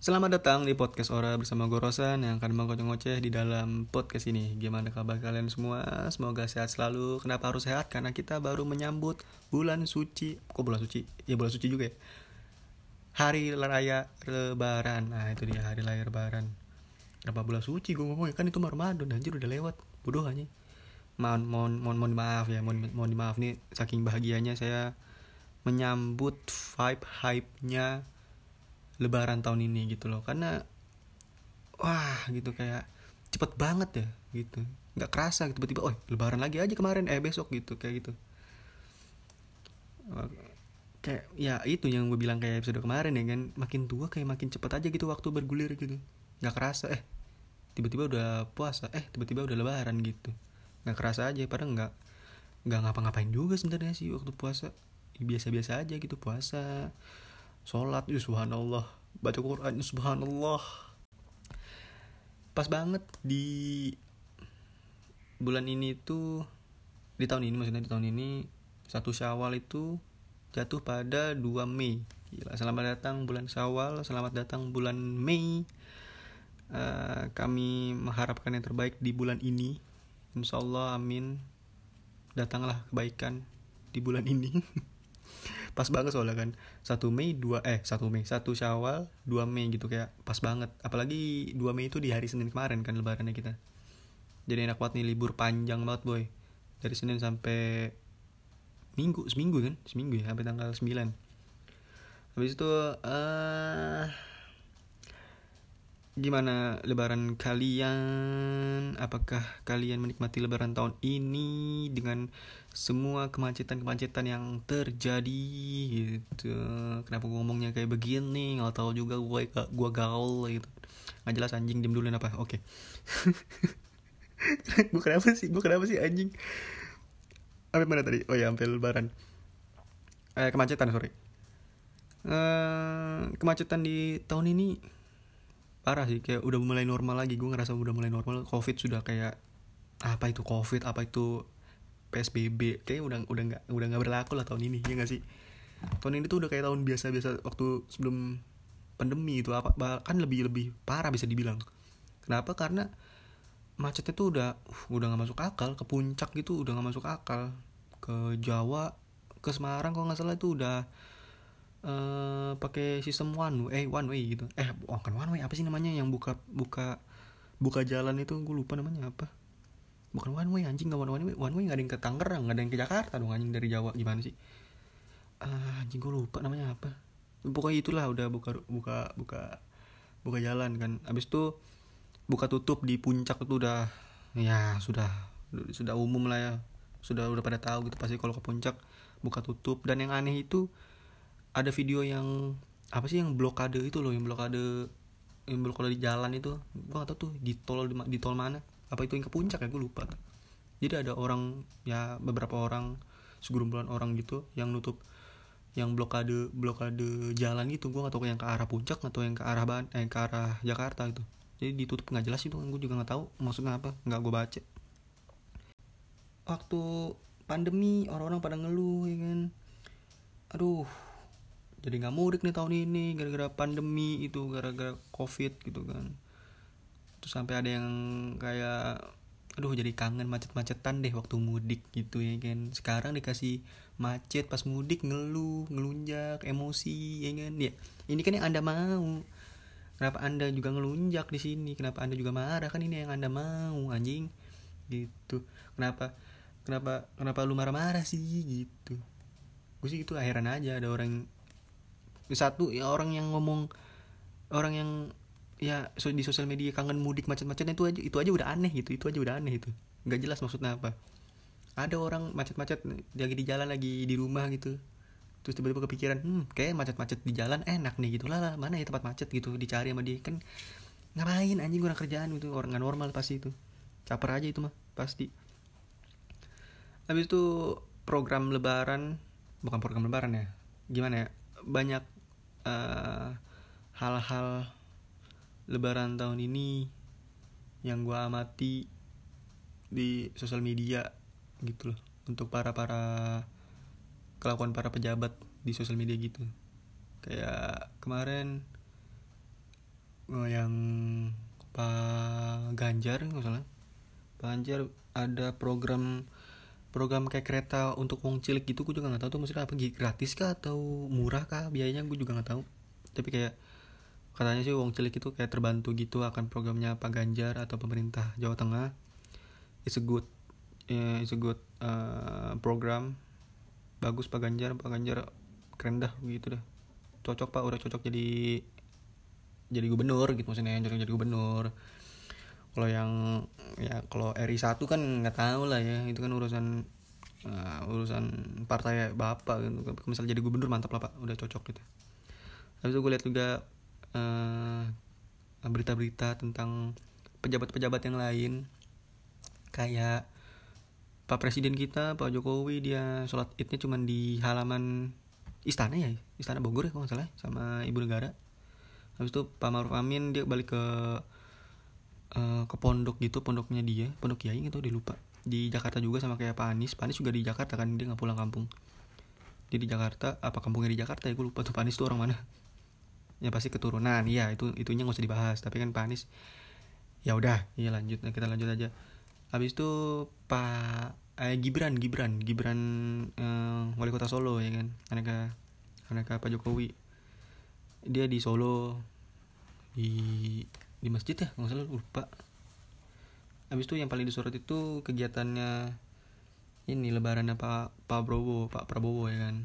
Selamat datang di podcast Ora bersama gue yang akan mengoceh-ngoceh di dalam podcast ini. Gimana kabar kalian semua? Semoga sehat selalu. Kenapa harus sehat? Karena kita baru menyambut bulan suci. Kok bulan suci? Ya bulan suci juga ya. Hari raya lebaran. Nah, itu dia hari raya lebaran. Kenapa bulan suci gue ngomongnya? Kan itu Ramadan anjir udah lewat. Bodoh aja. Mohon mohon mohon, mohon maaf ya, mohon mohon maaf nih saking bahagianya saya menyambut vibe hype-nya lebaran tahun ini gitu loh. Karena wah gitu kayak cepet banget ya gitu. Nggak kerasa gitu tiba-tiba oh lebaran lagi aja kemarin eh besok gitu kayak gitu. Kayak ya itu yang gue bilang kayak episode kemarin ya kan. Makin tua kayak makin cepet aja gitu waktu bergulir gitu. Nggak kerasa eh tiba-tiba udah puasa eh tiba-tiba udah lebaran gitu. Nggak kerasa aja padahal nggak nggak ngapa-ngapain juga sebenarnya sih waktu puasa. Biasa-biasa aja gitu puasa sholat ya subhanallah. Baca Quran ya subhanallah. Pas banget di bulan ini tuh di tahun ini maksudnya di tahun ini satu syawal itu jatuh pada 2 Mei. Gila, selamat datang bulan syawal selamat datang bulan Mei. Uh, kami mengharapkan yang terbaik di bulan ini. Insya Allah amin. Datanglah kebaikan di bulan ini pas banget soalnya kan. Satu Mei dua eh satu Mei satu Syawal dua Mei gitu kayak pas banget. Apalagi dua Mei itu di hari Senin kemarin kan lebarannya kita. Jadi enak banget nih libur panjang banget boy. Dari Senin sampai Minggu seminggu kan? Seminggu ya sampai tanggal 9 habis itu uh, gimana lebaran kalian? Apakah kalian menikmati lebaran tahun ini dengan semua kemacetan-kemacetan yang terjadi gitu? Kenapa gue ngomongnya kayak begini? Nggak tahu juga gue gue gaul gitu. Nggak jelas anjing diem dulu apa oke. Okay. gue kenapa sih? Gue kenapa sih anjing? Apa mana tadi? Oh ya sampai lebaran. Eh kemacetan sorry. Uh, kemacetan di tahun ini parah sih kayak udah mulai normal lagi. Gue ngerasa udah mulai normal. Covid sudah kayak apa itu covid apa itu psbb kayak udah udah nggak udah nggak berlaku lah tahun ini ya gak sih? Tahun ini tuh udah kayak tahun biasa-biasa waktu sebelum pandemi itu apa bahkan lebih lebih parah bisa dibilang. Kenapa? Karena macetnya tuh udah uh, udah nggak masuk akal. Ke puncak gitu udah nggak masuk akal. Ke Jawa ke Semarang kalau nggak salah itu udah uh, pakai sistem one way, eh one way gitu. Eh, oh kan one way apa sih namanya yang buka buka buka jalan itu gue lupa namanya apa. Bukan one way anjing nggak one way, one way nggak ada yang ke Tangerang, nggak ada yang ke Jakarta dong anjing dari Jawa gimana sih? Uh, anjing gue lupa namanya apa. Pokoknya itulah udah buka buka buka buka jalan kan. Abis itu buka tutup di puncak itu udah ya sudah sudah umum lah ya sudah udah pada tahu gitu pasti kalau ke puncak buka tutup dan yang aneh itu ada video yang apa sih yang blokade itu loh yang blokade yang blokade di jalan itu. Gua gak tau tuh di tol di, tol mana. Apa itu yang ke puncak ya? Gue lupa jadi ada orang ya beberapa orang segerombolan orang gitu yang nutup yang blokade blokade jalan gitu. Gue gak tau yang ke arah puncak atau yang ke arah ban eh, ke arah Jakarta gitu. Jadi ditutup nggak jelas itu gue juga nggak tahu maksudnya apa nggak gue baca. Waktu pandemi orang-orang pada ngeluh ya kan. Aduh jadi nggak mudik nih tahun ini gara-gara pandemi itu gara-gara covid gitu kan. Terus sampai ada yang kayak aduh jadi kangen macet-macetan deh waktu mudik gitu ya kan. Sekarang dikasih macet pas mudik ngeluh ngelunjak emosi ya kan. Ya ini kan yang anda mau. Kenapa anda juga ngelunjak di sini? Kenapa anda juga marah? Kan ini yang anda mau anjing. Gitu. Kenapa kenapa kenapa lu marah-marah sih? Gitu. Gue sih itu akhiran aja ada orang satu ya orang yang ngomong orang yang ya di sosial media kangen mudik macet-macetnya itu aja itu aja udah aneh gitu itu aja udah aneh itu. Nggak jelas maksudnya apa. Ada orang macet-macet lagi di jalan lagi di rumah gitu. Terus tiba-tiba kepikiran hmm kayak macet-macet di jalan enak nih gitu. Lah, lah mana ya tempat macet? gitu dicari sama dia. Kan ngapain anjing kurang kerjaan gitu orang nggak normal pasti itu. Caper aja itu mah pasti. Habis itu program lebaran bukan program lebaran ya gimana ya banyak eh, hal-hal lebaran tahun ini yang gue amati di sosial media gitu loh untuk para para kelakuan para pejabat di sosial media gitu. Kayak kemarin uh, yang Pak Ganjar nggak salah. Pak Ganjar ada program program kayak kereta untuk wong cilik gitu gue juga nggak tahu tuh maksudnya apa gratis kah atau murah kah? Biayanya gue juga nggak tahu. Tapi kayak katanya sih wong cilik itu kayak terbantu gitu akan programnya Pak Ganjar atau pemerintah Jawa Tengah. It's a good yeah, it's a good uh, program. Bagus Pak Ganjar Pak Ganjar keren dah gitu dah cocok Pak udah cocok jadi jadi gubernur gitu maksudnya cocok jadi gubernur kalau yang ya kalau RI 1 kan nggak tahu lah ya itu kan urusan uh, urusan partai bapak gitu. Misal jadi gubernur mantap lah pak. Udah cocok gitu. Habis itu gue lihat juga berita berita-berita tentang pejabat-pejabat yang lain. Kayak Pak Presiden kita Pak Jokowi dia sholat idnya cuma di halaman istana ya? Istana Bogor ya kalau nggak salah sama ibu negara. Habis itu Pak Maruf Amin dia balik ke uh, ke pondok gitu pondoknya dia pondok kiai gitu dia lupa. Di Jakarta juga sama kayak Pak Anies. Pak Anies juga di Jakarta kan dia nggak pulang kampung. Dia di Jakarta apa kampungnya di Jakarta ya? Gue lupa tuh Pak Anies tuh orang mana. Ya pasti keturunan. Iya itu itunya nggak usah dibahas. Tapi kan Pak Anies ya udah iya lanjut. Nah, kita lanjut aja. Habis itu Pak eh, Gibran Gibran Gibran eh, wali kota Solo ya kan? Aneka aneka Pak Jokowi. Dia di Solo di di masjid ya nggak salah lupa. Habis itu yang paling disorot itu kegiatannya ini lebarannya Pak Pak Prabowo Pak Prabowo ya kan.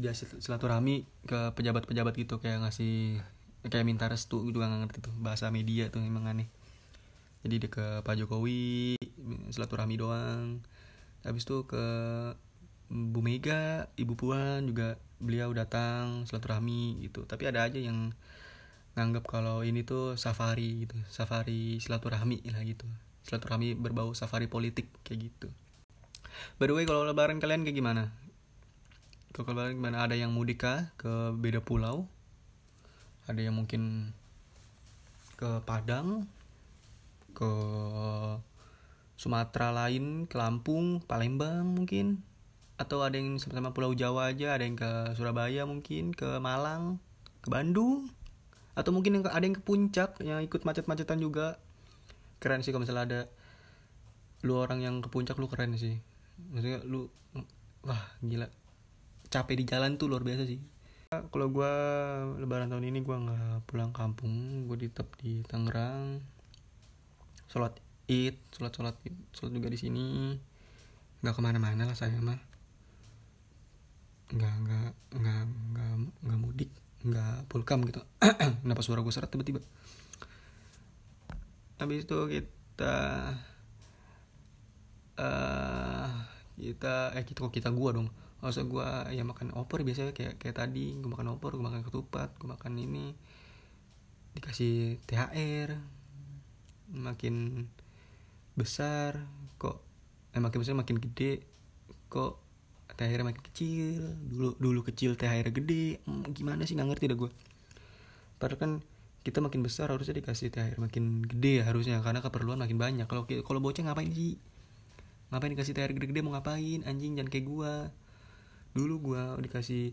Dia silaturahmi ke pejabat-pejabat gitu kayak ngasih kayak minta restu gitu gak ngerti tuh bahasa media tuh emang aneh. Jadi dia ke Pak Jokowi silaturahmi doang. Habis itu ke Bu Mega Ibu Puan juga beliau datang silaturahmi gitu. Tapi ada aja yang nganggap kalau ini tuh safari gitu safari silaturahmi lah gitu. Silaturahmi berbau safari politik kayak gitu. By the way kalau lebaran kalian kayak gimana? Kalau lebaran gimana? Ada yang mudik kah ke beda pulau? Ada yang mungkin ke Padang? Ke Sumatera lain? Ke Lampung? Palembang mungkin? Atau ada yang sama-sama Pulau Jawa aja? Ada yang ke Surabaya mungkin? Ke Malang? Ke Bandung atau mungkin ada yang ke puncak yang ikut macet-macetan juga. Keren sih kalau misalnya ada lu orang yang ke puncak lu keren sih. Maksudnya lu wah gila. Capek di jalan tuh luar biasa sih. Kalau gue lebaran tahun ini gue nggak pulang kampung gue tetap di Tangerang. Sholat id sholat sholat sholat juga di sini. Nggak ke mana-mana lah saya mah. Nggak nggak nggak nggak nggak mudik nggak pulkam gitu. Kenapa suara gue seret tiba-tiba? Habis itu kita uh, kita eh kita kok kita gua dong? Masa gua ya makan opor biasanya kayak kayak tadi. Gua makan opor gua makan ketupat gua makan ini. Dikasih THR. Makin besar kok eh makin besar makin gede kok THR makin kecil. Dulu dulu kecil THR gede. Hmm, gimana sih? Nggak ngerti dah gue padahal kan kita makin besar harusnya dikasih THR makin gede ya harusnya. Karena keperluan makin banyak. Kalau kalau bocah ngapain sih? Ngapain dikasih THR gede-gede? Mau ngapain? Anjing jangan kayak gue dulu gue dikasih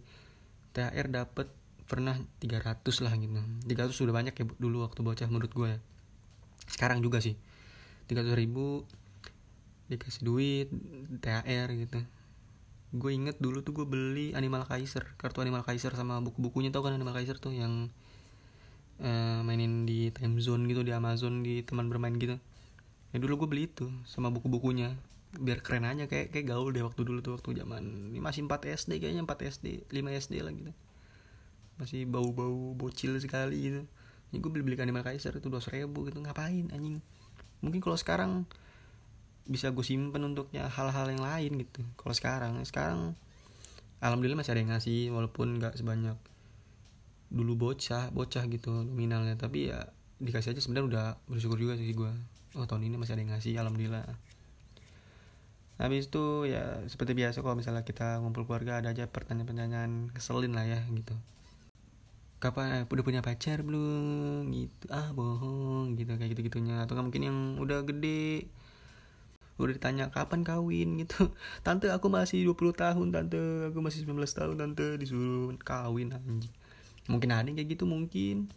THR dapet pernah 300 lah gitu. 300 sudah banyak ya dulu waktu bocah menurut gue ya. Sekarang juga sih. 300 ribu dikasih duit THR gitu gue inget dulu tuh gue beli Animal Kaiser kartu Animal Kaiser sama buku-bukunya tau kan Animal Kaiser tuh yang uh, mainin di time zone gitu di Amazon di teman bermain gitu. Ya dulu gue beli itu sama buku-bukunya biar keren aja kayak kayak gaul deh waktu dulu tuh waktu zaman ini masih 4 SD kayaknya 4 SD 5 SD lah gitu. Masih bau-bau bocil sekali gitu. Ini gue beli beli Animal Kaiser itu dua ribu gitu ngapain anjing? Mungkin kalau sekarang bisa gue simpen untuknya hal-hal yang lain gitu. Kalau sekarang sekarang alhamdulillah masih ada yang ngasih walaupun nggak sebanyak dulu bocah bocah gitu nominalnya. Tapi ya dikasih aja sebenarnya udah bersyukur juga sih gue oh tahun ini masih ada yang ngasih alhamdulillah. Habis itu ya seperti biasa kalau misalnya kita ngumpul keluarga ada aja pertanyaan-pertanyaan keselin lah ya gitu. Kapan eh, udah punya pacar belum? Gitu. Ah bohong gitu kayak gitu gitunya atau mungkin yang udah gede udah ditanya kapan kawin? gitu. Tante aku masih 20 tahun tante. Aku masih 19 tahun tante. Disuruh kawin anjing. Mungkin ada kayak gitu mungkin.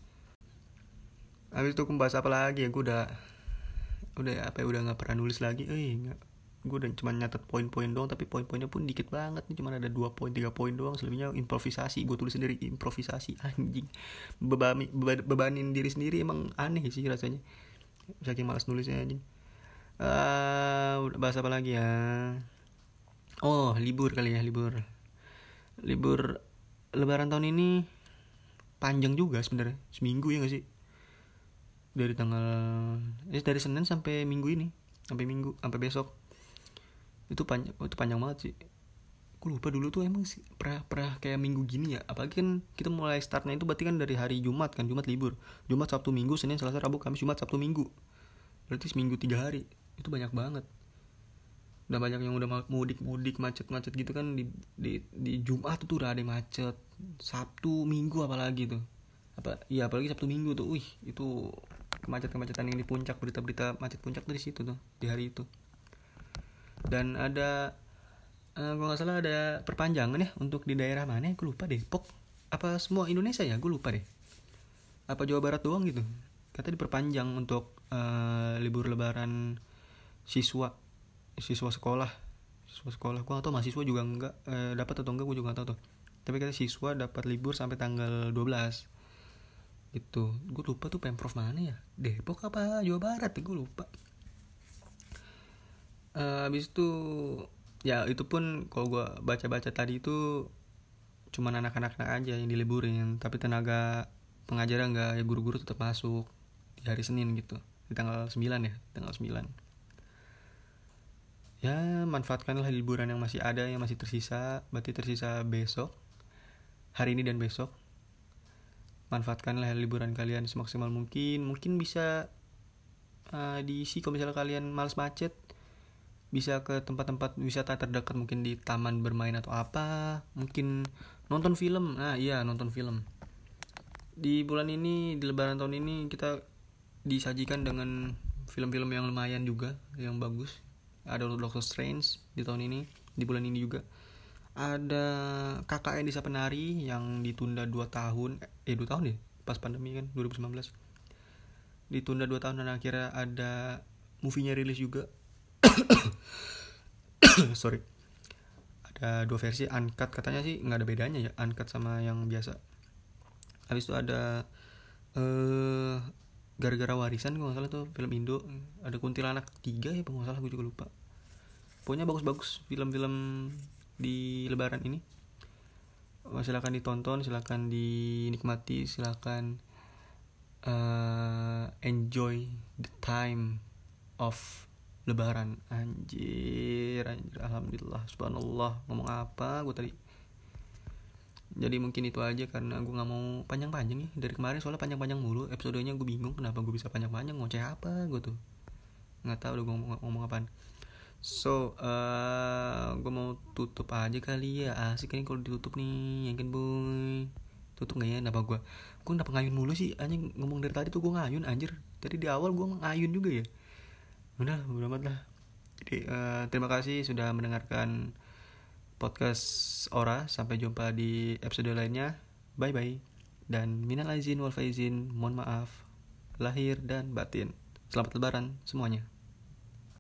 Habis itu aku bahas apa lagi ya? Gue udah udah apa ya? Udah nggak pernah nulis lagi. Eh nggak. Gue udah cuma nyatet poin-poin doang tapi poin-poinnya pun dikit banget nih. Cuma ada dua poin tiga poin doang. Selebihnya improvisasi. Gue tulis sendiri improvisasi anjing. Bebani beba- bebanin diri sendiri emang aneh sih rasanya. Saking malas nulisnya anjing uh, bahas apa lagi ya? Oh libur kali ya libur. Libur lebaran tahun ini panjang juga sebenarnya seminggu ya gak sih? Dari tanggal eh dari senin sampai minggu ini sampai minggu sampai besok. Itu panjang itu panjang banget sih. Aku lupa dulu tuh emang sih pernah pernah kayak minggu gini ya. Apalagi kan kita mulai startnya itu berarti kan dari hari Jumat kan Jumat libur. Jumat Sabtu Minggu Senin Selasa Rabu Kamis Jumat Sabtu Minggu. Berarti seminggu tiga hari itu banyak banget. Udah banyak yang udah mudik mudik macet macet gitu kan di di di Jumat tuh udah ada macet. Sabtu Minggu apalagi tuh. Apa iya apalagi Sabtu Minggu tuh. Wih itu kemacetan kemacetan yang di puncak berita berita macet puncak dari situ tuh di hari itu. Dan ada uh, kalau nggak salah ada perpanjangan ya untuk di daerah mana ya? Gue lupa Depok apa semua Indonesia ya? Gue lupa deh. Apa Jawa Barat doang gitu? Kata diperpanjang untuk uh, libur Lebaran siswa siswa sekolah siswa sekolah. Gue atau mahasiswa juga enggak uh, dapat atau enggak gue juga nggak tahu tuh. Tapi kata siswa dapat libur sampai tanggal 12 gitu. Gue lupa tuh pemprov mana ya? Depok apa Jawa Barat? Gue lupa. Uh, habis itu ya itu pun kalau gue baca-baca tadi itu cuman anak-anak aja yang diliburin. Tapi tenaga pengajaran nggak ya guru-guru tetap masuk di hari Senin gitu. Di tanggal 9 ya tanggal 9 ya manfaatkanlah liburan yang masih ada yang masih tersisa berarti tersisa besok hari ini dan besok. Manfaatkanlah liburan kalian semaksimal mungkin. Mungkin bisa uh, diisi kalau misalnya kalian males macet bisa ke tempat-tempat wisata terdekat mungkin di taman bermain atau apa. Mungkin nonton film. Nah iya nonton film. Di bulan ini di lebaran tahun ini kita disajikan dengan film-film yang lumayan juga yang bagus ada Doctor Strange di tahun ini di bulan ini juga. Ada KKN Desa Penari yang ditunda 2 tahun eh 2 tahun ya? Pas pandemi kan 2019 ditunda 2 tahun dan akhirnya ada movie-nya rilis juga. Sorry. Ada dua versi uncut. Katanya sih nggak ada bedanya ya uncut sama yang biasa. Habis itu ada eh gara-gara warisan gue nggak salah tuh film Indo. Ada kuntilanak tiga ya nggak salah gue juga lupa. Pokoknya bagus-bagus film-film di Lebaran ini. Silakan ditonton silakan dinikmati silakan uh, enjoy the time of lebaran. Anjir anjir alhamdulillah subhanallah. Ngomong apa gue tadi jadi mungkin itu aja karena gue nggak mau panjang-panjang nih dari kemarin soalnya panjang-panjang mulu episodenya gue bingung kenapa gue bisa panjang-panjang ngoceh apa gue tuh. Nggak tahu udah gue ngomong, ngomong apaan. So uh, gue mau tutup aja kali ya. Asik nih kalau ditutup nih yakin boy? Tutup nggak ya kenapa gue gue kenapa ngayun mulu sih? Anjing ngomong dari tadi tuh gue ngayun anjir. Tadi di awal gue ngayun juga ya. Udah amat lah. Jadi uh, terima kasih sudah mendengarkan podcast Ora. Sampai jumpa di episode lainnya. Bye bye. Dan minal aizin wal faizin mohon maaf lahir dan batin. Selamat lebaran semuanya